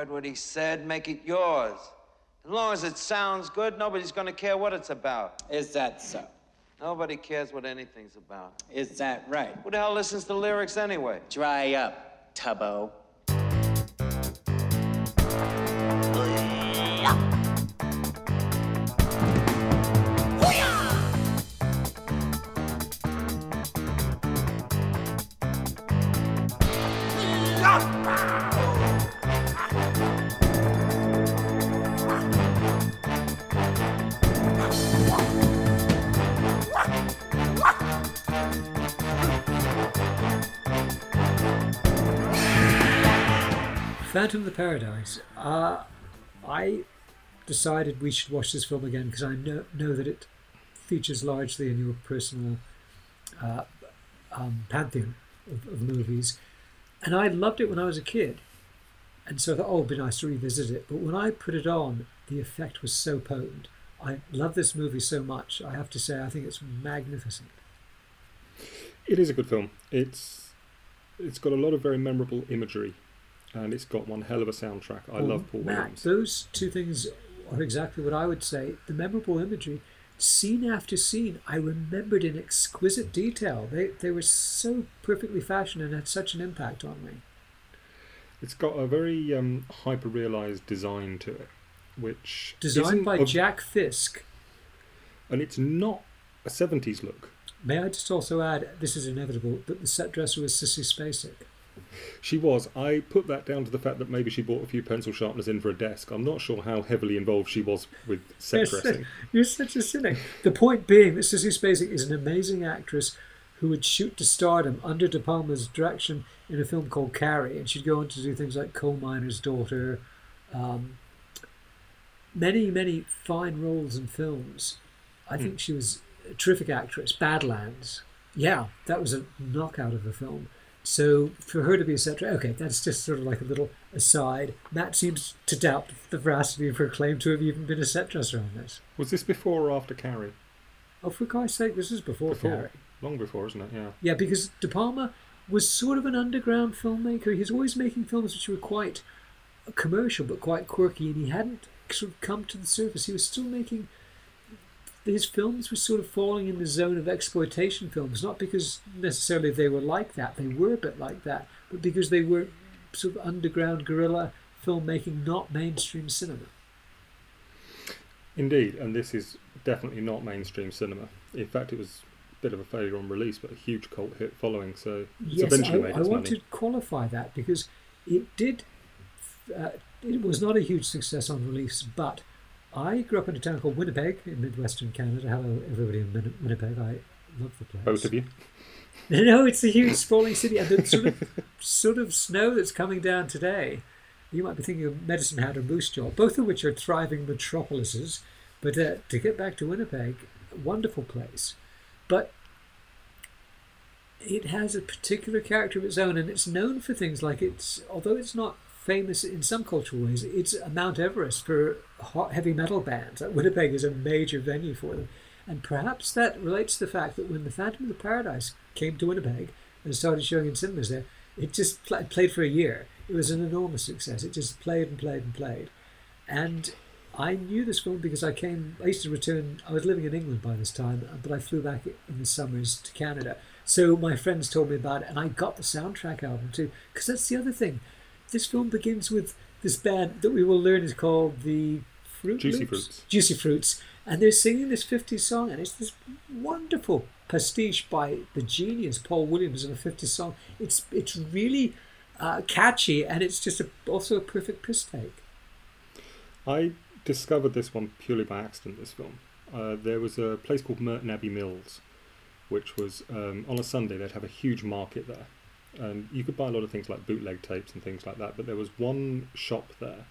Heard what he said, make it yours. As long as it sounds good, nobody's gonna care what it's about. Is that so? Nobody cares what anything's about. Is that right? Who the hell listens to lyrics anyway? Dry up, Tubbo. Phantom of the Paradise. Uh, I decided we should watch this film again because I know, know that it features largely in your personal uh, um, pantheon of, of movies. And I loved it when I was a kid. And so I thought, oh, it'd be nice to revisit it. But when I put it on, the effect was so potent. I love this movie so much. I have to say, I think it's magnificent. It is a good film. It's it's got a lot of very memorable imagery and it's got one hell of a soundtrack. I Well, love Paul Matt, Williams. Those two things are exactly what I would say. The memorable imagery, scene after scene, I remembered in exquisite detail. They they were so perfectly fashioned and had such an impact on me. It's got a very um, hyper realized design to it, which Designed by a- Jack Fisk. and it's not a seventies look. May I just also add, this is inevitable, that the set dresser was Sissy Spacek. She was. I put that down to the fact that maybe she bought a few pencil sharpeners in for a desk. I'm not sure how heavily involved she was with set Yes, dressing. You're such a cynic. The point being that Sissy Spacek is an amazing actress who would shoot to stardom under De Palma's direction in a film called Carrie, and she'd go on to do things like Coal Miner's Daughter, um, many, many fine roles in films. I think she was a terrific actress. Badlands, yeah, that was a knockout of a film. So for her to be a set dresser, okay, that's just sort of like a little aside. Matt seems to doubt the veracity of her claim to have even been a set dresser on this. Was this before or after Carrie? Oh, for Christ's sake, this is before, Before. Carrie. Long before, isn't it? Yeah. Yeah, because De Palma was sort of an underground filmmaker. He's always making films which were quite commercial but quite quirky, and he hadn't sort of come to the surface. He was still making his films were sort of falling in the zone of exploitation films, not because necessarily they were like that. They were a bit like that, but because they were sort of underground guerrilla filmmaking, not mainstream cinema. Indeed, and this is definitely not mainstream cinema. In fact, it was a bit of a failure on release, but a huge cult hit following. So Yes, eventually I, made I want to qualify that because it did. Uh, it was not a huge success on release, but I grew up in a town called Winnipeg in midwestern Canada. Hello, everybody in Win- Winnipeg. I love the place. Both of you. No, it's a huge sprawling city, and the sort of sort of snow that's coming down today. You might be thinking of Medicine Hat and Moose Jaw, both of which are thriving metropolises. But uh, to get back to Winnipeg, wonderful place, but it has a particular character of its own, and it's known for things like it's although it's not famous in some cultural ways, it's a Mount Everest for heavy metal bands. Uh, Winnipeg is a major venue for them. And perhaps that relates to the fact that when the Phantom of the Paradise came to Winnipeg and started showing in cinemas there, it just pl- played for a year. It was an enormous success. It just played and played and played. And I knew this film because I came, I used to return, I was living in England by this time, uh, but I flew back in the summers to Canada. So my friends told me about it, and I got the soundtrack album too, because that's the other thing. This film begins with this band that we will learn is called the Fruit Juicy Loops? Fruits. Juicy Fruits, and they're singing this 50s song, and it's this wonderful pastiche by the genius Paul Williams of a 50s song. It's it's really uh, catchy, and it's just a, also a perfect piss take. I discovered this one purely by accident. This film. Uh, there was a place called Merton Abbey Mills, which was um, on a Sunday. They'd have a huge market there, and you could buy a lot of things like bootleg tapes and things like that. But there was one shop there,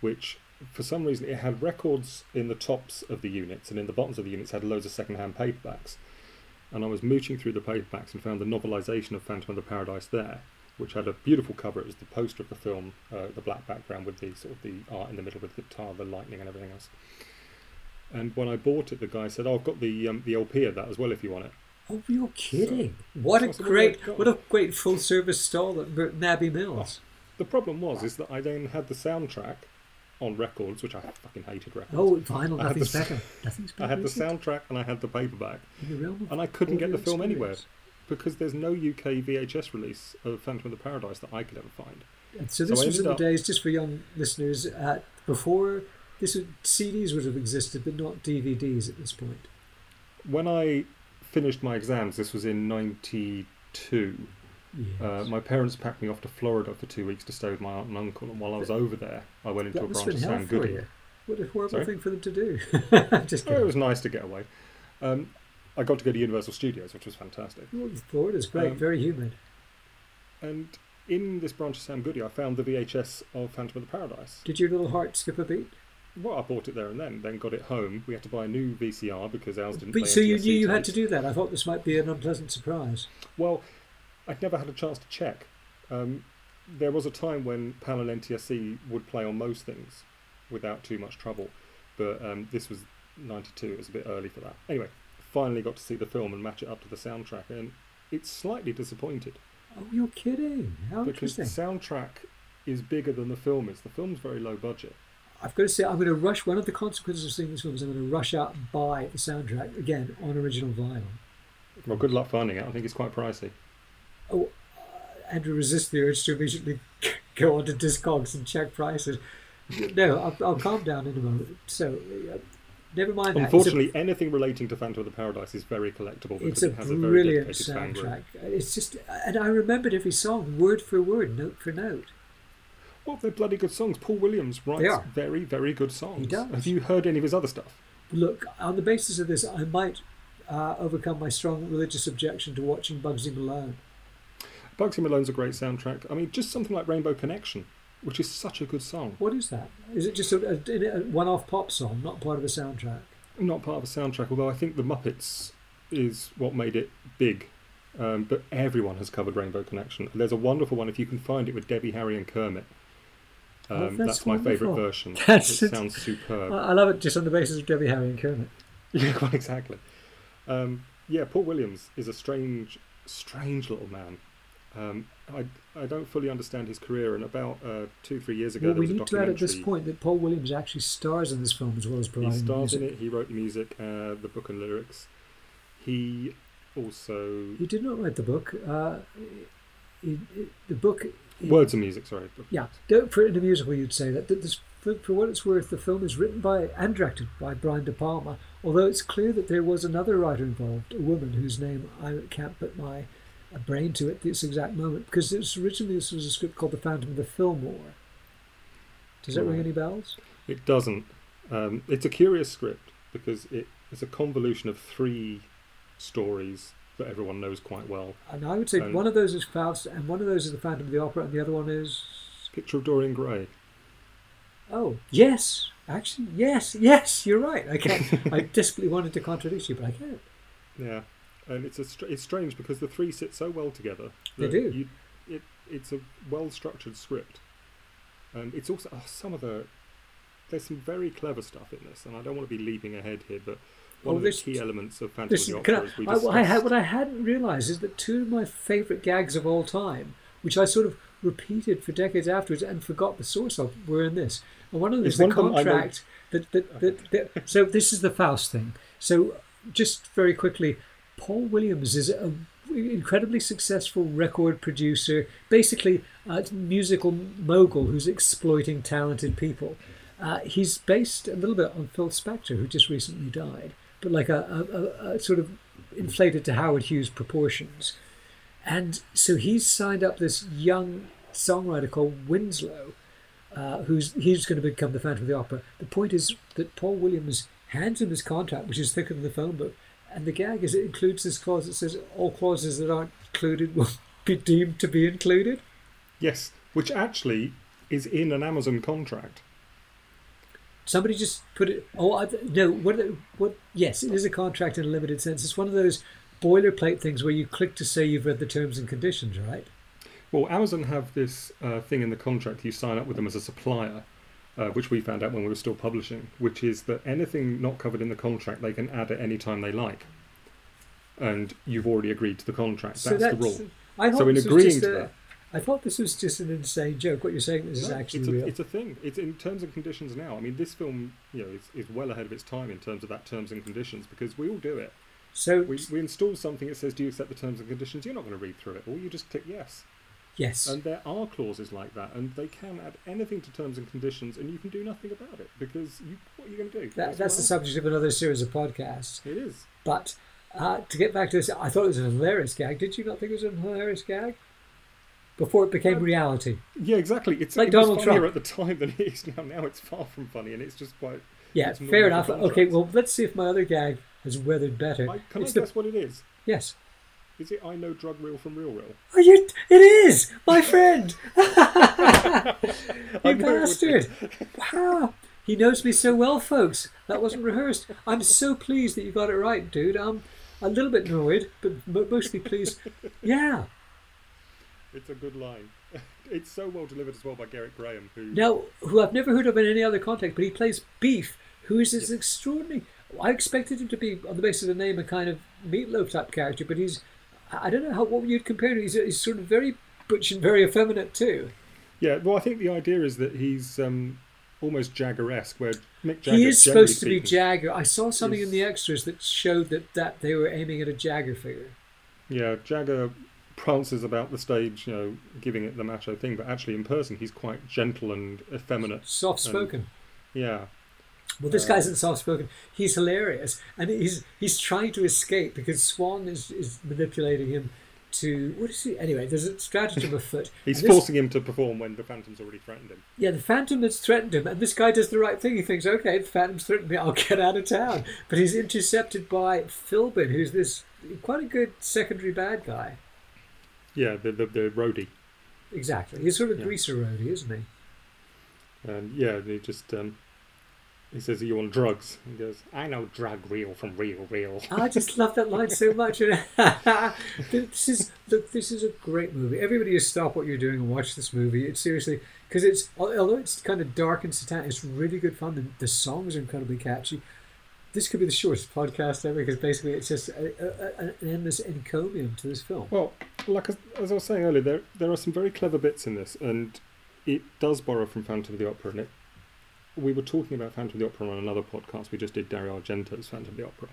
which for some reason it had records in the tops of the units, and in the bottoms of the units had loads of second-hand paperbacks. And I was mooching through the paperbacks and found the novelisation of Phantom of the Paradise there, which had a beautiful cover. It was the poster of the film, uh, the black background with the sort of the art in the middle with the guitar, the lightning, and everything else. And when I bought it, the guy said, "Oh, I've got the um, the LP of that as well if you want it." Oh, you're kidding! what a great, have I got? what a great full service stall at Merton Abbey Mills. the problem was is that I then had the soundtrack on records, which I fucking hated records. Oh, vinyl, nothing's the better. Nothing's better. I had the soundtrack and I had the paperback, the and I couldn't get the film anywhere because there's no UK VHS release of Phantom of the Paradise that I could ever find. And so So this I was in the up- days, just for young listeners, uh, before this CDs would have existed, but not DVDs at this point. When I finished my exams, this was in '92. Yes. Uh, my parents packed me off to Florida for two weeks to stay with my aunt and uncle, and while I was over there, I went into that a branch of Sam Goody. What a horrible Sorry? thing for them to do. just Oh, it was nice to get away. Um, I got to go to Universal Studios, which was fantastic. Well, Florida's great, Um, very humid. And in this branch of Sam Goody, I found the VHS of Phantom of the Paradise. Did your little heart skip a beat? Well, I bought it there and then, then got it home. We had to buy a new VCR because ours didn't But play so you knew you had to do that. I thought this might be an unpleasant surprise. Well, I'd never had a chance to check. Um, there was a time when PAL and NTSC would play on most things without too much trouble, but um, this was 92, it was a bit early for that. Anyway, finally got to see the film and match it up to the soundtrack, and it's slightly disappointed Oh, you're kidding! How because the soundtrack is bigger than the film is. The film's very low budget. I've got to say, I'm going to rush. One of the consequences of seeing this film is I'm going to rush out and buy the soundtrack again on original vinyl. Well, good luck finding it. I think it's quite pricey. Oh, uh, Andrew resists the urge to immediately go onto Discogs and check prices. No, I'll, I'll calm down in a moment. So, uh, never mind that. It's a- Unfortunately, anything relating to Phantom of the Paradise is very collectible because It's a it has a very brilliant dedicated fan group. soundtrack. It's just, and I remembered every song word for word, note for note. Well, they're bloody good songs. Paul Williams writes They are. very, very good songs. He does. Have you heard any of his other stuff? Look, on the basis of this, I might uh, overcome my strong religious objection to watching Bugsy Malone. Bugsy Malone's a great soundtrack. I mean, just something like Rainbow Connection, which is such a good song. What is that? Is it just a, a, a one-off pop song, not part of a soundtrack? Not part of a soundtrack, although I think The Muppets is what made it big. Um, but everyone has covered Rainbow Connection. There's a wonderful one if you can find it with Debbie, Harry, and Kermit. Oh, Um, that's that's, my favourite version. That's- it sounds superb. I, love it just on the basis of Debbie Harry and Kermit. Yeah, quite exactly. Um, yeah, Paul Williams is a strange, strange little man. Um, I, I don't fully understand his career, and about uh, two, three years ago, Well, there we was a need to add at this point that Paul Williams actually stars in this film as well as He providing the stars music. in it. He wrote the music, uh, the book and lyrics. He also He did not write the book. Uh, he, he- the book. Words and music. Sorry. Yeah, for in a musical, you'd say that. this, for, for what it's worth, the film is written by and directed by Brian De Palma. Although it's clear that there was another writer involved, a woman whose name I can't put my uh, brain to at this exact moment, because this originally this was a script called The Phantom of the Fillmore. Does that ring any bells? It doesn't. Um, it's a curious script because it is a convolution of three stories that everyone knows quite well. And I would say Um, one of those is Faust, and one of those is The Phantom of the Opera, and the other one is Picture of Dorian Gray. Oh, yes. Actually, yes, yes, you're right. I can't. I desperately wanted to contradict you, but I can't. Yeah, and it's a it's strange because the three sit so well together. They do. You, it it's a well structured script, and it's also oh, some of the there's some very clever stuff in this, and I don't want to be leaping ahead here, but one Oh, of the key elements of Phantom of the Opera, I, as we I, what, I had, what I hadn't realised is that two of my favourite gags of all time, which I sort of repeated for decades afterwards and forgot the source of, were in this. And one of them Is the one of them I know- contract that, that, that, that. So this is the Faust thing. So just very quickly, Paul Williams is a incredibly successful record producer, basically a musical mogul who's exploiting talented people. Uh, he's based a little bit on Phil Spector, who just recently died, but like a, a, a, sort of inflated to Howard Hughes proportions. And so he's signed up this young songwriter called Winslow, uh, who's he's going to become the Phantom of the Opera. The point is that Paul Williams hands him his contract, which is thicker than the phone book, and the gag is it includes this clause that says all clauses that aren't included will be deemed to be included. yes, which actually is in an Amazon contract. Somebody just put it. Oh, I, no. What? What? Yes, it is a contract in a limited sense. It's one of those boilerplate things where you click to say you've read the terms and conditions, right? Well, Amazon have this uh, thing in the contract. You sign up with them as a supplier, uh, which we found out when we were still publishing, which is that anything not covered in the contract they can add at any time they like, and you've already agreed to the contract. That's, the rule. I So in agreeing just to a- that- I thought this was just an insane joke. What you're saying this is actually it's a, real. it's a thing. It's in terms and conditions now. I mean, this film, you know, is, is well ahead of its time in terms of that terms and conditions because we all do it. so We, we install something that says, "Do you accept the terms and conditions?" You're not going to read through it all. You just click yes. yes, And there are clauses like that, and they can add anything to terms and conditions, and you can do nothing about it because you, what are you going to do? that, that's the subject of another series of podcasts. It is. But uh, to get back to this, I thought it was a hilarious gag. Did you not think it was a hilarious gag? Before it became Um, reality. Yeah, exactly. It's Like it was Donald funnier Trump. at the time than it is now. Now it's far from funny, and it's just quite. Yeah, it's fair enough. Okay, well, let's see if my other gag has weathered better. I, can I It's the- guess what it is? yes. Is it I know drug real from real real? Are you? It is my friend. You knew it would be. bastard! Wow, he knows me so well, folks. That wasn't rehearsed. I'm so pleased that you got it right, dude. I'm a little bit annoyed, but mostly pleased. Yeah. It's a good line. It's so well delivered as well by Gerrit Graham, who Now, who I've never heard of in any other context, but he plays Beef, who is this extraordinary. I expected him to be, on the basis of the name, a kind of meatloaf type character, but he's. I don't know how what you'd compare to. He's, he's sort of very butch and very effeminate too. Yeah, well, I think the idea is that he's um, almost Jagger-esque, where Mick Jagger. he is supposed to be Jagger. I saw something in the extras that showed that, that they were aiming at a Jagger figure. Yeah, Jagger prances about the stage, you know, giving it the macho thing, but actually in person he's quite gentle and effeminate. Soft spoken. Yeah, Well, this uh, guy isn't soft spoken. He's hilarious, and he's he's trying to escape because Swan is, is manipulating him to what is he? Anyway, there's a stratagem afoot. he's this- forcing him to perform when the Phantom's already threatened him. Yeah, the Phantom has threatened him, and this guy does the right thing. He thinks, okay, the Phantom's threatened me, I'll get out of town. But he's intercepted by Philbin, who's this quite a good secondary bad guy. Yeah, the the, the roadie. Exactly. He's sort of Yeah. greaser roadie, isn't he? And yeah, he just um, he says, "Are you on drugs?" He goes, "I know drug real from real real." I just love that line so much. this is look, this is a great movie. Everybody, just stop what you're doing and watch this movie. It's seriously because it's although it's kind of dark and satanic, it's really good fun. The, the songs are incredibly catchy. This could be the shortest podcast ever because basically it's just a, a, a, an endless encomium to this film. Well, like as, as I was saying earlier, there there are some very clever bits in this, and it does borrow from Phantom of the Opera. And it, we were talking about Phantom of the Opera on another podcast. We just did Dario Argento's Phantom of the Opera,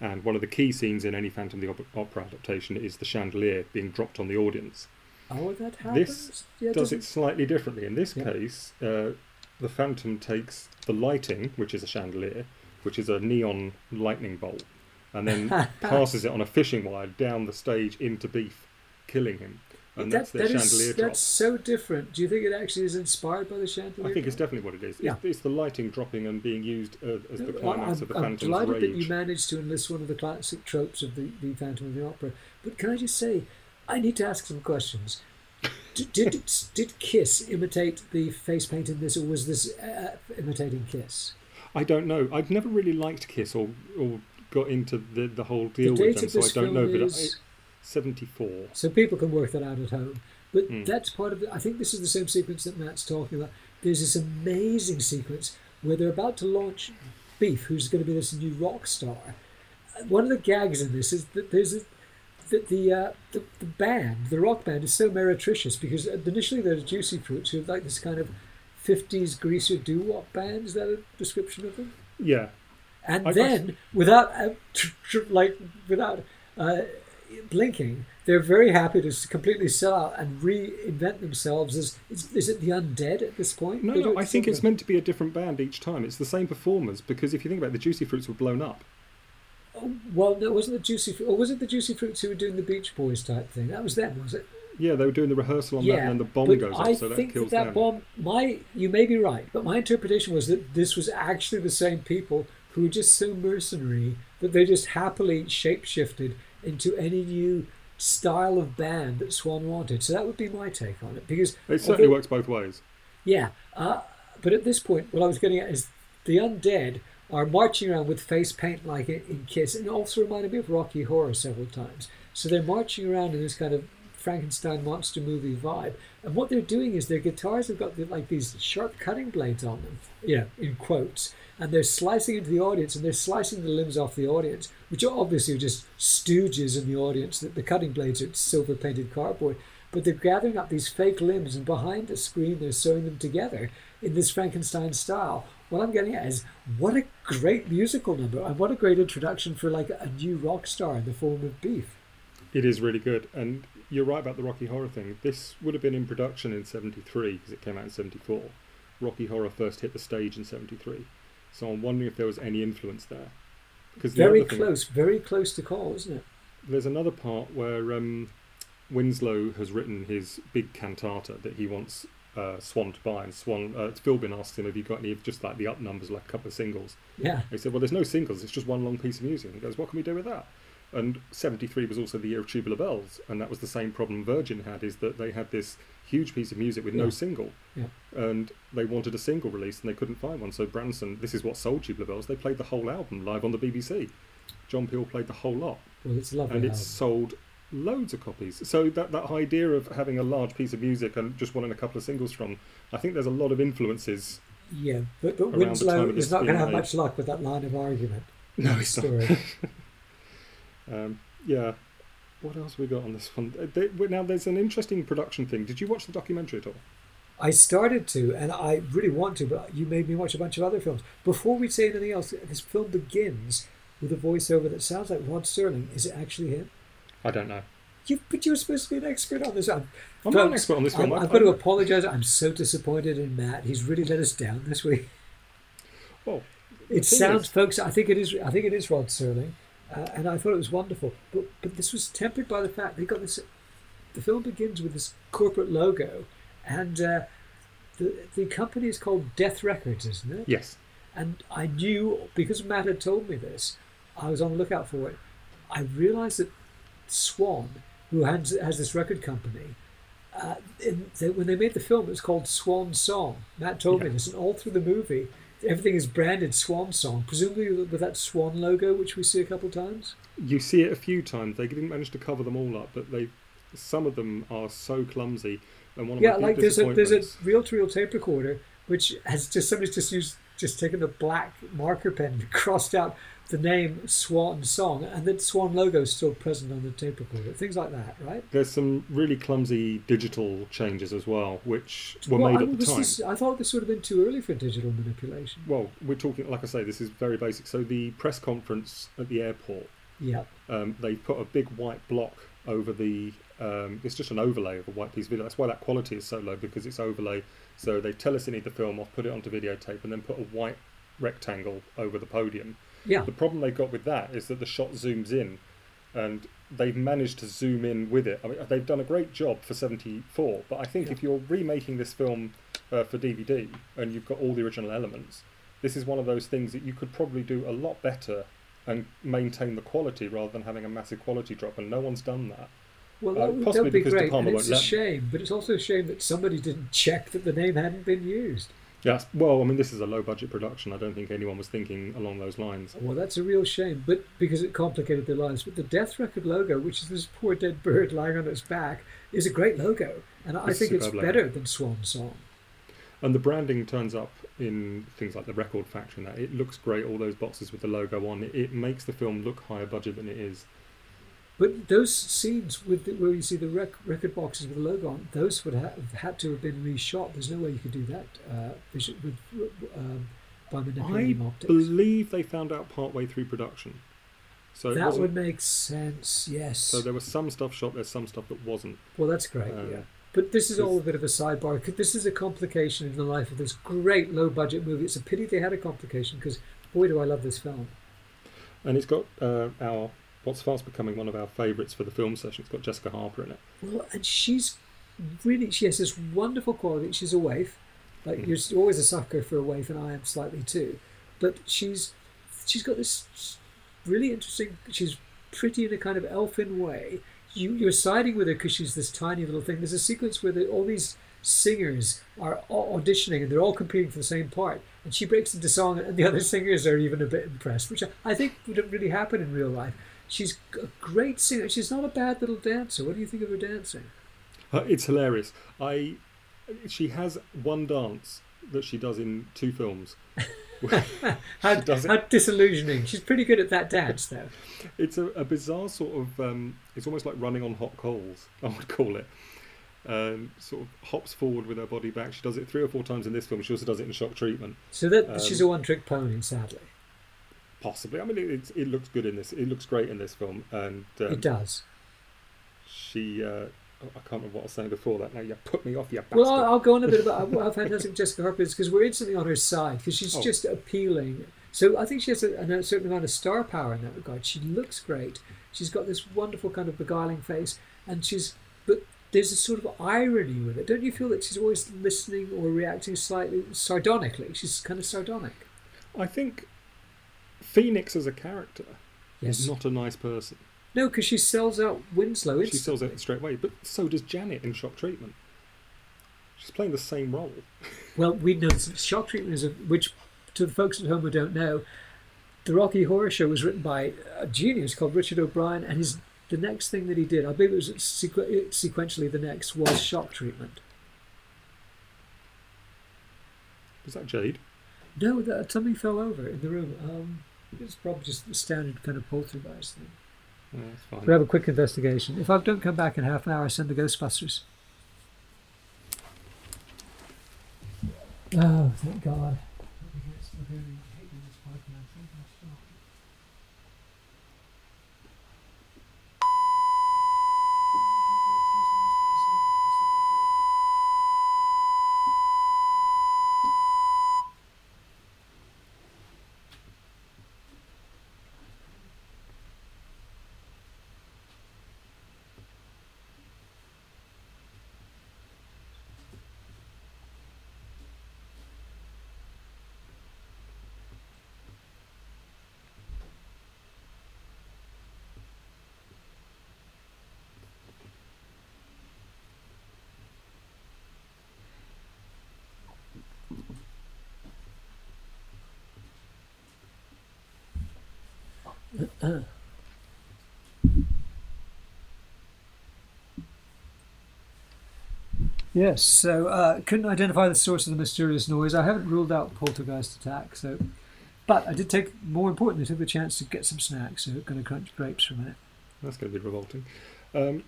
and one of the key scenes in any Phantom of the Opera adaptation is the chandelier being dropped on the audience. Oh, that happens. This yeah, does it slightly differently. In this Yeah. case, uh, the Phantom takes the lighting, which is a chandelier, which is a neon lightning bolt, and then passes it on a fishing wire down the stage into Beef, killing him. And That- that's the that is- chandelier drop. that's so different. Do you think it actually is inspired by the chandelier? I think it's definitely what it is. Yeah. It's, it's the lighting dropping and being used uh, as the climax I'm, of the I'm Phantom's delighted that you rage. managed to enlist one of the classic tropes of the, the Phantom of the Opera. But can I just say, I need to ask some questions. Did, did, did Kiss imitate the face paint in this, or was this uh, imitating Kiss? I don't know. I've never really liked Kiss or, or got into the, the whole deal the with them, so I don't know. But I, 74. so people can work that out at home. But Hmm. that's part of it. I think this is the same sequence that Matt's talking about. There's this amazing sequence where they're about to launch Beef, who's going to be this new rock star. One of the gags in this is that there's a, that the, uh, the the band, the rock band, is so meretricious because initially they're Juicy Fruits, who are like this kind of 50s greaser doo wop band. Is that a description of them? Yeah. And I- I- then, without uh, tr- tr- like without uh, blinking, they're very happy to completely sell out and reinvent themselves as is, is it the undead at this point? No, no, I think it's meant to be a different band each time. It's the same performers because if you think about it, the Juicy Fruits were blown up. Oh, well, no, wasn't the Juicy Fruit, or was it the Juicy Fruits who were doing the Beach Boys type thing? That was them, was it? Yeah, they were doing the rehearsal on that, and then the bomb goes I off, so that kills that, them. bomb. My, you may be right, but my interpretation was that this was actually the same people who were just so mercenary that they just happily shapeshifted into any new style of band that Swan wanted. So that would be my take on it. Because It certainly although- works both ways. yeah, uh, but at this point, what I was getting at is the undead are marching around with face paint like in Kiss, and also reminded me of Rocky Horror several times. So they're marching around in this kind of Frankenstein monster movie vibe, and what they're doing is their guitars have got the, like these sharp cutting blades on them, you know, in quotes, and they're slicing into the audience, and they're slicing the limbs off the audience, which are obviously just stooges in the audience. That the cutting blades are silver painted cardboard. but they're gathering up these fake limbs, and behind the screen they're sewing them together in this Frankenstein style. What I'm getting at is what a great musical number, and what a great introduction for like a new rock star in the form of Beef. It is really good, and you're right about the Rocky Horror thing. This would have been in production in '73 because it came out in '74. Rocky Horror first hit the stage in '73, so I'm wondering if there was any influence there. Because the Very other thing- close, very close to call, isn't it? there's another part where um, Winslow has written his big cantata that he wants uh, Swan to buy, and Swan uh, Philbin asks him, "Have you got any of just like the up numbers, like a couple of singles?" Yeah. He said, "Well, there's no singles; it's just one long piece of music." And he goes, "What can we do with that?" And '73 was also the year of Tubular Bells, and that was the same problem Virgin had: is that they had this huge piece of music with no single, Yeah. and they wanted a single release, and they couldn't find one. So Branson, this is what sold Tubular Bells. They played the whole album live on the BBC. John Peel played the whole lot Well, it's lovely. and it's album. sold loads of copies. So that that idea of having a large piece of music and just wanting a couple of singles from, I think there's a lot of influences. Yeah, but, but around the time Winslow is not going to have much luck with that line of argument. No, the it's not. Um, yeah. What else we got on this one? Uh, they- now there's an interesting production thing. Did you watch the documentary at all? I started to, and I really want to, but you made me watch a bunch of other films. Before we say anything else, this film begins with a voiceover that sounds like Rod Serling. Is it actually him? I don't know. You, but you're supposed to be an expert on this. I'm, I'm not an expert on this film. I'm, I- I've got to apologise. I'm so disappointed in Matt. He's really let us down this week. Well, It sounds, is- folks. I think it is. I think it is Rod Serling, uh, and I thought it was wonderful. But but this was tempered by the fact they got this. The film begins with this corporate logo, and uh, the the company is called Death Records, isn't it? Yes. And I knew because Matt had told me this, I was on the lookout for it. I realised that Swan, who has, has this record company, uh, they, when they made the film, it was called Swan Song. Matt told me Yeah. this, and all through the movie, everything is branded Swan Song, presumably with that Swan logo, which we see a couple of times. You see it a few times. They didn't manage to cover them all up, but they some of them are so clumsy. And one of Yeah, like there's a there's a reel-to-reel tape recorder which has just somebody's just used just taken a black marker pen and crossed out the name Swan Song, and the Swan logo is still present on the tape recorder. Things like that, right? There's some really clumsy digital changes as well, which were Well, made I, at the time. this- I thought this would have been too early for digital manipulation. Well, we're talking, like I say, this is very basic. So the press conference at the airport, Yeah, um, they put a big white block over the. Um, it's just an overlay of a white piece of video. That's why that quality is so low because it's overlay. So they tell us they need the film off, put it onto videotape, and then put a white rectangle over the podium. Yeah. The problem they've got with that is that the shot zooms in, and they've managed to zoom in with it. I mean, they've done a great job for '74, but I think Yeah. if you're remaking this film uh, for DVD and you've got all the original elements, this is one of those things that you could probably do a lot better and maintain the quality rather than having a massive quality drop. And no one's done that. Well, Uh, that that possibly be because De great, Palma and it's a shame. But it's also a shame that somebody didn't check that the name hadn't been used. Yes. Well, I mean, this is a low budget production. I don't think anyone was thinking along those lines. Well, that's a real shame, but because it complicated their lives. But the Death Record logo, which is this poor dead bird lying on its back, is a great logo, and I It's think it's logo. better than Swan Song. And the branding turns up in things like the Record Factory. And that it looks great. All those boxes with the logo on. It, it makes the film look higher budget than it is. But those scenes with the, where you see the rec- record boxes with the logo on, those would have had to have been reshot. There's no way you could do that uh, with, um, by I manipulating optics. believe they found out partway through production. So that would make sense. Yes. So there was some stuff shot. There's some stuff that wasn't. well, that's great. Um, yeah. But this is all a bit of a sidebar. This is a complication in the life of this great low budget movie. It's a pity they had a complication because boy, do I love this film. And it's got uh, our what's fast becoming one of our favourites for the film session. It's got Jessica Harper in it. Well, and she's really she has this wonderful quality. She's a waif, like Mhm. you're always a sucker for a waif, and I am slightly too. But she's she's got this really interesting. She's pretty in a kind of elfin way. You you're siding with her because she's this tiny little thing. There's a sequence where the, all these singers are auditioning and they're all competing for the same part, and she breaks into song, and the other singers are even a bit impressed, which I, I think wouldn't really happen in real life. She's a great singer. She's not a bad little dancer. What do you think of her dancing? Uh, it's hilarious. I she has one dance that she does in two films. How, does how disillusioning. She's pretty good at that dance, though. It's a, a bizarre sort of. Um, it's almost like running on hot coals. I would call it. Um, sort of hops forward with her body back. She does it three or four times in this film. She also does it in Shock Treatment. So that Um, she's a one-trick pony, sadly. Possibly. I mean, it, it, it looks good in this. It looks great in this film. And um, it does. she, uh, I can't remember what I was saying before that. Now you put me off, you bastard. Well, I'll, I'll go on a bit about how fantastic Jessica Harper is because we're instantly on her side because she's Oh. just appealing. So I think she has a, a certain amount of star power in that regard. She looks great. She's got this wonderful kind of beguiling face, and she's but there's a sort of irony with it. Don't you feel that she's always listening or reacting slightly sardonically? She's kind of sardonic. I think Phoenix as a character Yes. is not a nice person. No, because she sells out Winslow. She sells out straight away, but so does Janet in Shock Treatment. She's playing the same role. Well, we know shock treatment is a, which, to the folks at home who don't know, the Rocky Horror Show was written by a genius called Richard O'Brien, and his the next thing that he did, I believe it was sequ- sequentially the next, was shock treatment. Was that Jade? No, that something fell over in the room. Um, it's probably just the standard kind of poltergeist thing. Yeah, that's fine. We have a quick investigation. If I don't come back in half an hour, I send the Ghostbusters. Oh, thank God. Yes, so uh, couldn't identify the source of the mysterious noise. I haven't ruled out poltergeist attack, so but I did take more importantly took the chance to get some snacks. So going to crunch grapes for a minute. That's going to be revolting. Um,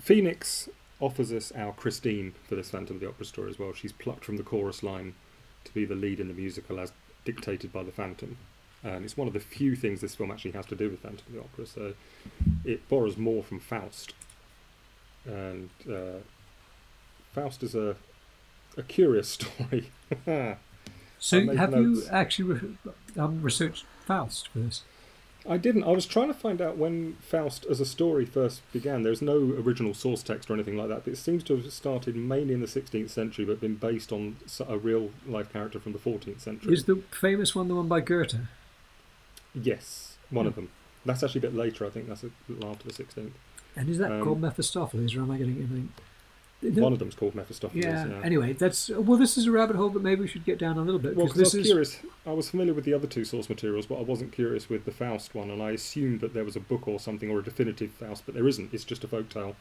Phoenix offers us our Christine for this Phantom of the Opera story as well. She's plucked from the chorus line to be the lead in the musical as dictated by the Phantom. And it's one of the few things this film actually has to do with Phantom of the Opera. So it borrows more from Faust. And uh, Faust is a, a curious story. So have notes. you actually re- um, researched Faust for this? I didn't. I was trying to find out when Faust as a story first began. There's no original source text or anything like that, but it seems to have started mainly in the 16th century, but been based on a real life character from the 14th century. Is the famous one the one by Goethe? Yes, one of them. That's actually a bit later. I think that's a little after the 16th. And is that Um, called Mephistopheles, or am I getting everything? One of them's called Mephistopheles. yeah. Yeah. Anyway, that's well. This is a rabbit hole, but maybe we should get down a little bit Well, because I was is curious. I was familiar with the other two source materials, but I wasn't curious with the Faust one, and I assumed that there was a book or something or a definitive Faust, but there isn't. It's just a folktale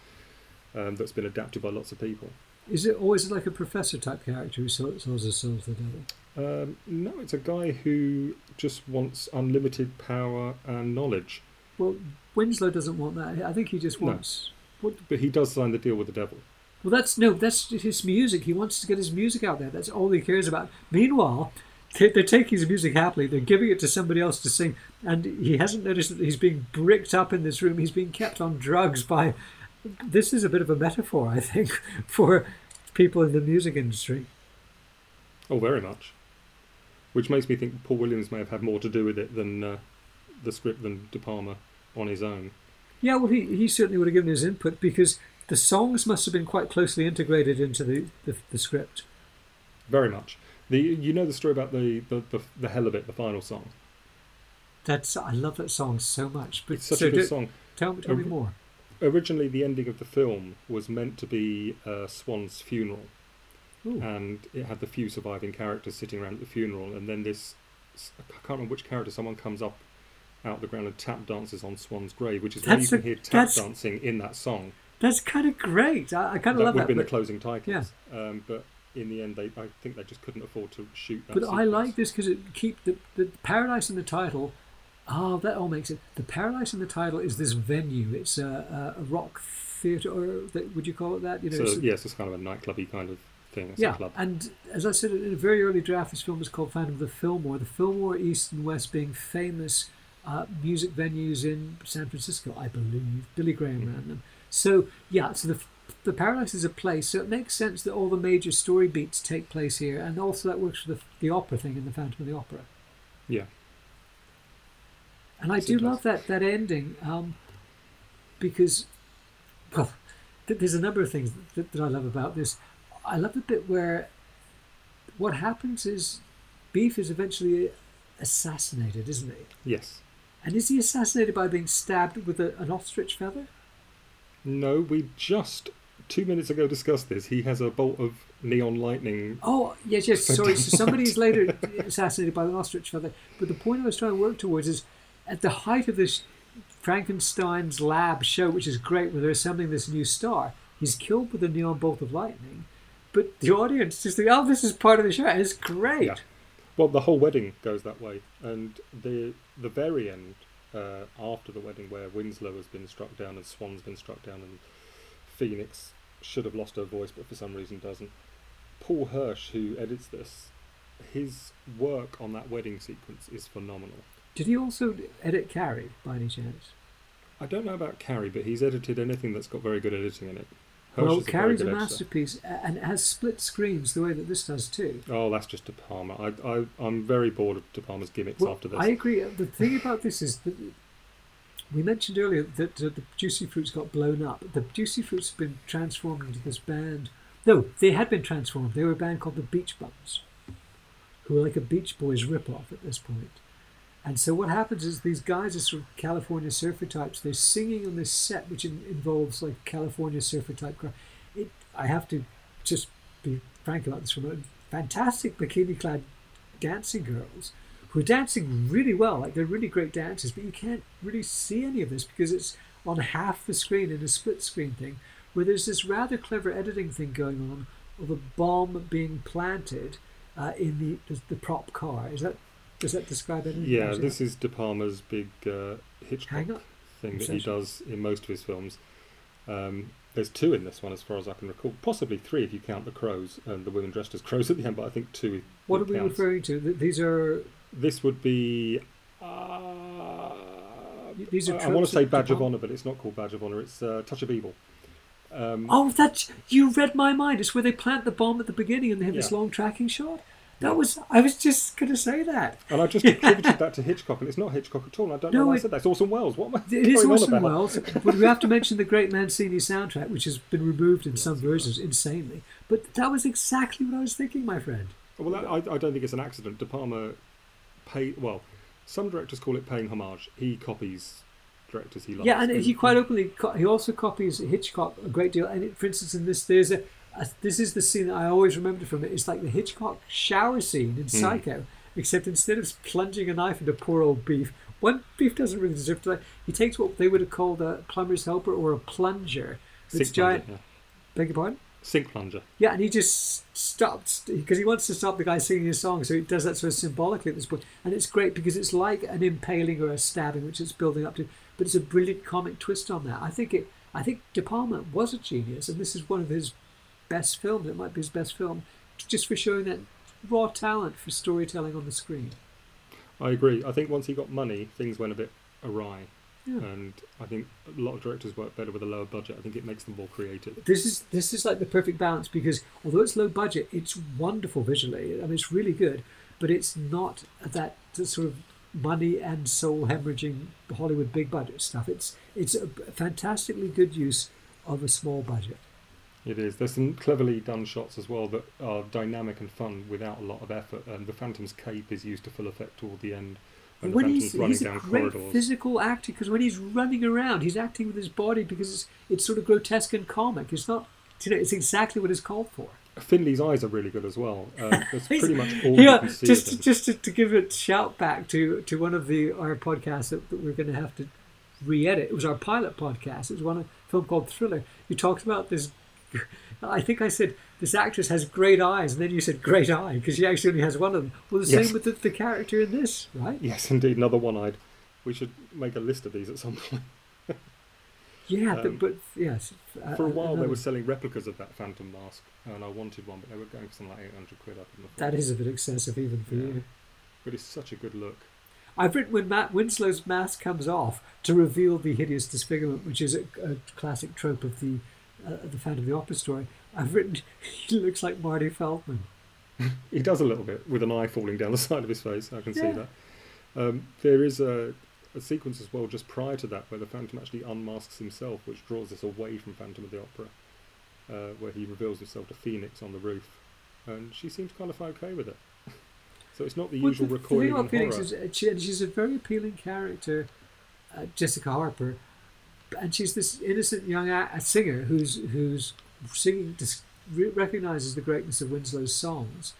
um, that's been adapted by lots of people. is it always like a professor type character who sells, soul to the devil? Um, no, it's a guy who just wants unlimited power and knowledge, Well, Winslow doesn't want that. I think he just No. wants. What, but he does sign the deal with the devil. well, that's no. That's his music. He wants to get his music out there. That's all he cares about. Meanwhile, they- they're taking his music happily. They're giving it to somebody else to sing, and he hasn't noticed that he's being bricked up in this room. He's being kept on drugs by. This is a bit of a metaphor, I think, for people in the music industry. Oh, very much. Which makes me think Paul Williams may have had more to do with it than uh, the script than De Palma on his own. Yeah, well, he, he certainly would have given his input because the songs must have been quite closely integrated into the, the, the script. Very much. The you know the story about the the, the, the hell of it, the final song. That's I love that song so much. But It's such so a good do- song. Tell, tell me Um, more. Originally, the ending of the film was meant to be uh, Swan's funeral, Ooh. and it had the few surviving characters sitting around at the funeral. And then this, I can't remember which character, someone comes up out of the ground and tap dances on Swan's grave, which is when you That's can hear tap dancing in that song. That's kind of great. I, I kind that of love would that. have been the closing titles. Um, but in the end, they I think they just couldn't afford to shoot that. but I like this because it keep the, the paradise in the title. Oh, that all makes it. The paradise in the title is this venue. It's a, a, a rock theatre, or that, would you call it that? You know, so it's- yes, it's kind of a nightclubby kind of thing. Yeah, club. and as I said in a very early draft, this film was called Phantom of the Fillmore. The Fillmore, East and West being famous uh, music venues in San Francisco, I believe. Billy Graham Mm-hmm. ran them. So yeah, so the the Paradise is a place, so it makes sense that all the major story beats take place here, and also that works for the the opera thing in the Phantom of the Opera. Yeah. And I do love that that ending um, because, well, th- there's a number of things that, that I love about this. I love the bit where what happens is Beef is eventually assassinated, isn't he? Yes. And is he assassinated by being stabbed with a, an ostrich feather? No, we just two minutes ago discussed this. He has a bolt of neon lightning. Oh, yes, yes. Sorry. So somebody is later assassinated by an ostrich feather. But the point I was trying to work towards is at the height of this Frankenstein's lab show, which is great, where they're assembling this new star, he's killed with a neon bolt of lightning. But the audience just think, oh, this is part of the show. and It's great. Yeah. Well, the whole wedding goes that way, and the the very end uh, after the wedding, where Winslow has been struck down and Swan's been struck down, and Phoenix should have lost her voice, but for some reason doesn't. Paul Hirsch, who edits this, his work on that wedding sequence is phenomenal. Did he also edit Carrie by any chance? I don't know about Carrie, but he's edited anything that's got very good editing in it. Well, is a Carrie's a good masterpiece, a- and it has split screens the way that this does too. Oh, that's just De Palma. I, I, I'm very bored of De Palma's gimmicks Well, after this. I agree. The thing about this is that we mentioned earlier that uh, the Juicy Fruits got blown up. The Juicy Fruits have been transformed into this band. No, they had been transformed. They were a band called the Beach Bums, who were like a Beach Boys ripoff at this point. And so what happens is these guys are sort of California surfer types. They're singing on this set, which in, involves like California surfer type. It, I have to just be frank about this for a moment. Fantastic bikini clad dancing girls who are dancing really well. Like they're really great dancers, but you can't really see any of this because it's on half the screen in a split screen thing, where there's this rather clever editing thing going on of a bomb being planted uh, in the the prop car. Is that does that describe anything? Yeah, this is De Palma's big uh, Hitchcock thing that he does in most of his films. Um, there's two in this one, as far as I can recall. Possibly three if you count the crows and the women dressed as crows at the end, but I think two. What are we counts. referring to? These are This would be. Uh, these are. I, want to say Badge of Honor, but it's not called Badge of Honor. It's uh, Touch of Evil. Um, Oh, that you read my mind. It's where they plant the bomb at the beginning and they have this long tracking shot. That was. I was just going to say that. And I just attributed that to Hitchcock, and it's not Hitchcock at all. I don't know No, why I said that. It's Orson Welles. What am I It is Orson? Welles, but we have to mention the great Mancini soundtrack, which has been removed in some versions insanely. But that was exactly what I was thinking, my friend. Well, that, I, I don't think it's an accident. De Palma pay well. Some directors call it paying homage. He copies directors he loves. Yeah, and he quite openly co- he also copies Hitchcock a great deal. And it, for instance, in this, there's a this is the scene that I always remember from it. It's like the Hitchcock shower scene in hmm. Psycho, except instead of plunging a knife into poor old beef, one beef doesn't really deserve to. die. He takes what they would have called a plumber's helper or a plunger. It's sink giant. plunger. Beg your pardon. Sink plunger. Yeah, and he just stops because he wants to stop the guy singing his song, so he does that sort of symbolically at this point. point, and it's great because it's like an impaling or a stabbing, which it's building up to, but it's a brilliant comic twist on that. I think it. I think De Palma was a genius, and this is one of his best films. It might be his best film, just for showing that raw talent for storytelling on the screen. I agree. I think once he got money, things went a bit awry, Yeah. and I think a lot of directors work better with a lower budget. I think it makes them more creative. This is this is like the perfect balance because although it's low budget, it's wonderful visually. I mean, it's really good, but it's not that sort of money and soul hemorrhaging Hollywood big budget stuff. It's it's a fantastically good use of a small budget. It is. There's some cleverly done shots as well that are dynamic and fun without a lot of effort. And the Phantom's cape is used to full effect toward the end when, when he's, he's a great corridors. physical actor because when he's running around, he's acting with his body because it's, it's sort of grotesque and comic. It's not, you know, it's exactly what it's called for. Finley's eyes are really good as well. Um, that's pretty much all you yeah, can see. just just to, to give a shout back to to one of the our podcasts that, that we're going to have to re-edit. It was our pilot podcast. It was one a film called Thriller. You talked about this. I think I said this actress has great eyes, and then you said great eye because she actually only has one of them. Well, the Yes. same with the, the character in this, right? Yes, indeed, another one-eyed. We should make a list of these at some point. Yeah, Um, but, but yes. uh, For a while, they were selling replicas of that Phantom mask, and I wanted one, but they were going for something like 800 quid up in the That is a bit excessive even for Yeah. you. But it's such a good look. I've written when Matt Winslow's mask comes off to reveal the hideous disfigurement, which is a, a classic trope of the uh, the Phantom of the Opera story. I've written he looks like Marty Feldman. He does a little bit with an eye falling down the side of his face. I can see that. Um, there is a, a sequence as well just prior to that where the Phantom actually unmasks himself, which draws us away from Phantom of the Opera, uh, where he reveals himself to Phoenix on the roof, and she seems kind of okay with it. so it's not the Well, usual the, the thing about Phoenix horror. is uh, she, she's a very appealing character, uh, Jessica Harper, and she's this innocent young singer who's who's singing recognizes the greatness of Winslow's songs,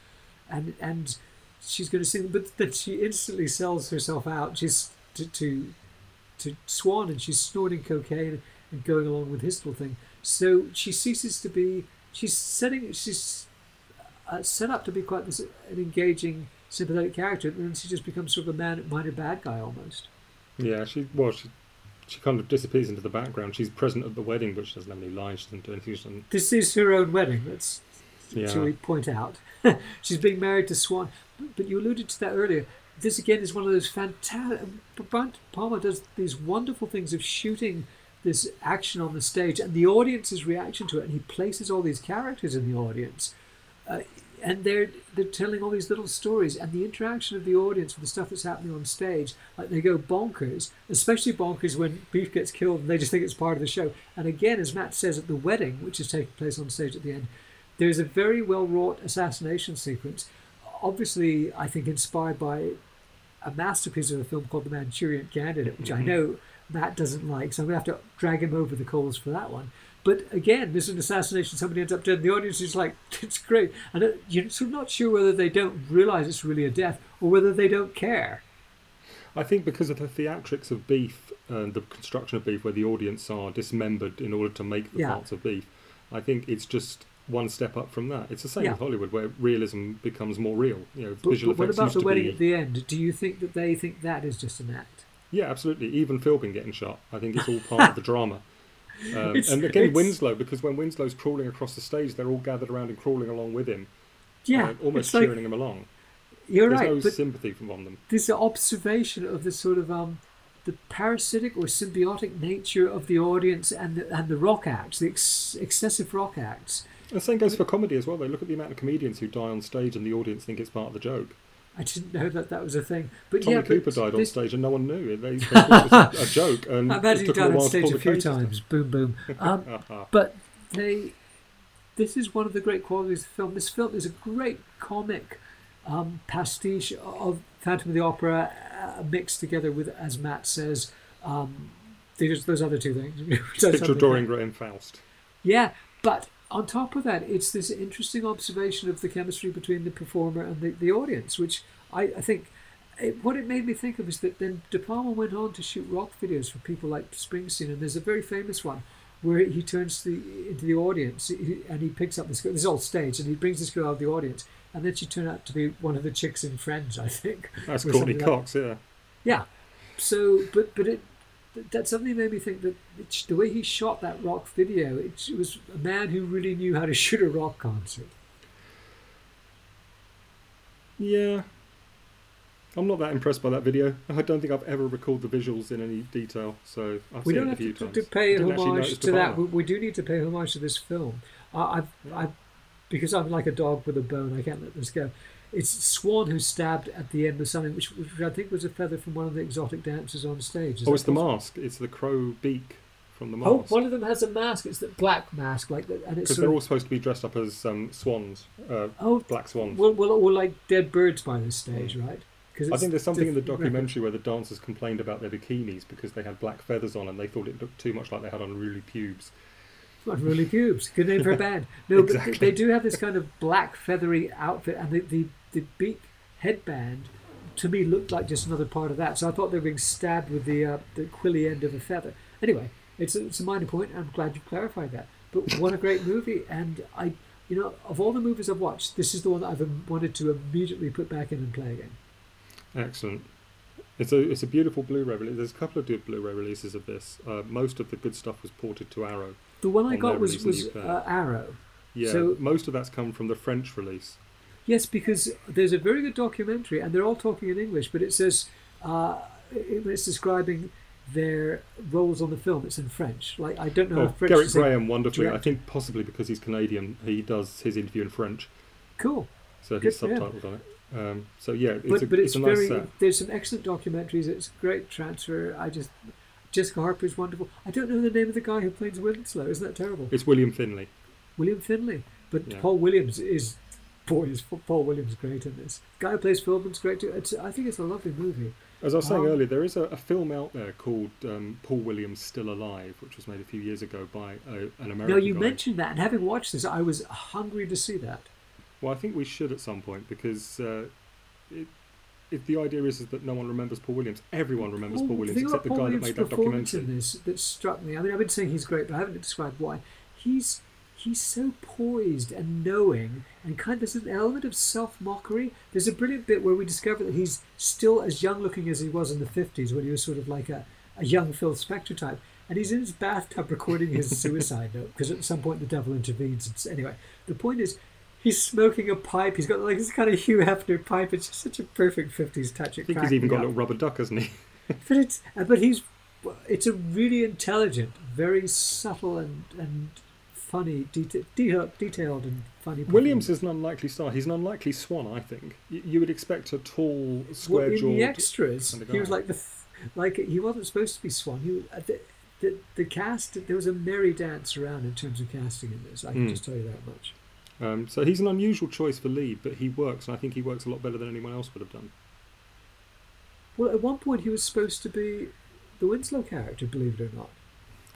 and and she's going to sing, but then she instantly sells herself out. She's to to, to Swan, and she's snorting cocaine and going along with his little thing. So she ceases to be. She's setting. She's uh, set up to be quite this an engaging, sympathetic character, and then she just becomes sort of a man, minor bad guy almost. Yeah, she well, she she kind of disappears into the background. She's present at the wedding, but she doesn't have any lines. She doesn't do anything. Doesn't, This is her own wedding. That's Yeah. shall we point out. She's being married to Swan, but you alluded to that earlier. This again is one of those fantastic. Brian De Palma does these wonderful things of shooting this action on the stage and the audience's reaction to it, and he places all these characters in the audience, and they're they're telling all these little stories, and the interaction of the audience with the stuff that's happening on stage, like they go bonkers, especially bonkers when Beef gets killed and they just think it's part of the show. And again, as Matt says at the wedding, which is taking place on stage at the end, there's a very well wrought assassination sequence. Obviously, I think inspired by a masterpiece of a film called The Manchurian Candidate, which I mm-hmm. know Matt doesn't like, so I'm going to have to drag him over the coals for that one. But again, there's an assassination, somebody ends up dead, and the audience is like, it's great. And it- you're sort of not sure whether they don't realize it's really a death or whether they don't care. I think because of the theatrics of Beef and the construction of Beef, where the audience are dismembered in order to make the Yeah. parts of Beef, I think it's just one step up from that. It's the same Yeah. with Hollywood, where realism becomes more real. You know, But, visual but what about the wedding be. at the end? Do you think that they think that is just an act? Yeah, absolutely. Even Philbin getting shot, I think it's all part of the drama. Um, and again, it's- Winslow, because when Winslow's crawling across the stage, they're all gathered around and crawling along with him, Yeah, uh, almost it's like, cheering him along. you're There's right. no sympathy from them. this observation of the sort of um, the parasitic or symbiotic nature of the audience and the, and the rock acts, the ex- excessive rock acts. The same goes for comedy as well. They look at the amount of comedians who die on stage, and the audience think it's part of the joke. I didn't know that that was a thing. But Tommy yeah, but Cooper died on this- stage, and no one knew. They, they thought it was a, joke, and I it imagine he died on stage a few times. Boom, boom. Um, but they, this is one of the great qualities of the film. This film is a great comic um, pastiche of Phantom of the Opera, uh, mixed together with, as Matt says, um, those other two things. Picture Dorian Gray Faust. Yeah, but on top of that, it's this interesting observation of the chemistry between the performer and the, the audience, which I, I think it, what it made me think of is that then De Palma went on to shoot rock videos for people like Springsteen, and there's a very famous one where he turns to the, into the audience and he picks up this girl, this is all staged, and he brings this girl out of the audience, and then she turned out to be one of the chicks in Friends, I think. That's Courteney something like- Cox, yeah. yeah. So, but but it that suddenly made me think that the way he shot that rock video, it, it was a man who really knew how to shoot a rock concert. Yeah. I'm not that impressed by that video. I don't think I've ever recalled the visuals in any detail, so I've we seen don't it a have few to, times. to pay I homage to that. We, we do need to pay homage to this film. I, I've, I, because I'm like a dog with a bone. I can't let this go. It's Swan who stabbed at the end of something, which, which I think was a feather from one of the exotic dancers on stage. Is Oh, it's the possible? mask. It's the crow beak from the Oh, mask. one of them has a mask. It's the black mask, like that, and it's Because they're of, all supposed to be dressed up as um, swans, uh, oh, black swans. well, well, or like dead birds by this stage, right? Because I think there's something in the documentary where the dancers complained about their bikinis because they had black feathers on and they thought it looked too much like they had unruly pubes. Unruly pubes. Good name for a band. No, but they do have this kind of black feathery outfit, and the, the, the beak headband to me looked like just another part of that. So I thought they were being stabbed with the uh, the quilly end of a feather. Anyway, it's a, it's a minor point. I'm glad you clarified that. But what a great movie! And I, you know, of all the movies I've watched, this is the one that I've wanted to immediately put back in and play again. Excellent. It's a it's a beautiful Blu-ray release. There's a couple of good Blu-ray releases of this. Uh, most of the good stuff was ported to Arrow. The one I on got was was uh, Arrow. Yeah, So- most of that's come from the French release. Yes, because there's a very good documentary, and they're all talking in English, but it says uh, when it's describing their roles on the film, it's in French. Like I don't know Oh, French. Gerrit to say- Graham, wonderfully. I think possibly because he's Canadian, he does his interview in French, Cool, so he's Good subtitled on it. Um, so yeah, it's but a, but it's, a nice very. set. There's some excellent documentaries. It's a great transfer. I just Jessica Harper is wonderful. I don't know the name of the guy who plays Winslow. Isn't that terrible? It's William Finley. William Finley. But Yeah. Paul Williams is boy is Paul Williams great in this. Guy who plays Philbin's great too. It's, I think it's a lovely movie. As I was saying Um, earlier, there is a, a film out there called um, Paul Williams Still Alive, which was made a few years ago by a, an American Now you guy. mentioned that, and having watched this, I was hungry to see that. Well, I think we should at some point because uh, it, if the idea is, is that no one remembers Paul Williams, everyone remembers Paul the Williams except the Paul guy that made that documentary. in this that struck me. I mean, I've been saying he's great, but I haven't described why. He's he's so poised and knowing, and kind of there's an element of self mockery. There's a brilliant bit where we discover that he's still as young looking as he was in the fifties when he was sort of like a, a young Phil Spector type. And he's in his bathtub recording his suicide note because at some point the devil intervenes. It's, anyway, the point is, he's smoking a pipe. He's got like this kind of Hugh Hefner pipe. It's just such a perfect fifties touch. I think he's even got a little rubber duck, hasn't he? But it's uh, but he's it's a really intelligent, very subtle and and funny, deta- detail, detailed and funny. Williams is an unlikely star. He's an unlikely swan, I think. You, you would expect a tall, well, in square-jawed. the extras. kind of He was like the like he wasn't supposed to be Swan. He was, uh, the, the the cast there was a merry dance around in terms of casting in this. I can Hmm. just tell you that much. Um, so he's an unusual choice for lead, but he works, and I think he works a lot better than anyone else would have done. Well, at one point he was supposed to be the Winslow character, believe it or not.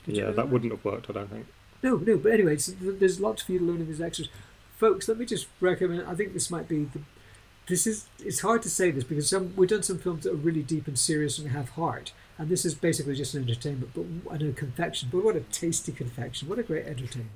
Did you yeah, know that wouldn't have worked, I don't think. No, no, but anyway, there's lots for you to learn in these extras. Folks, let me just recommend, I think this might be the. This is, it's hard to say this because some, we've done some films that are really deep and serious and have heart. And this is basically just an entertainment, but and a confection. But what a tasty confection. What a great entertainment.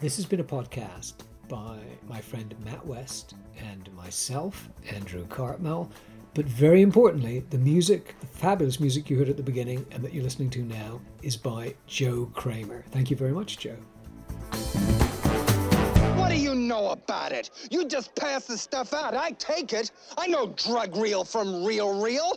This has been a podcast by my friend Matt West and myself, Andrew Cartmel. But very importantly, the music, the fabulous music you heard at the beginning and that you're listening to now, is by Joe Kramer. Thank you very much, Joe. What do you know about it? You just pass the stuff out. I take it. I know drug reel from real real.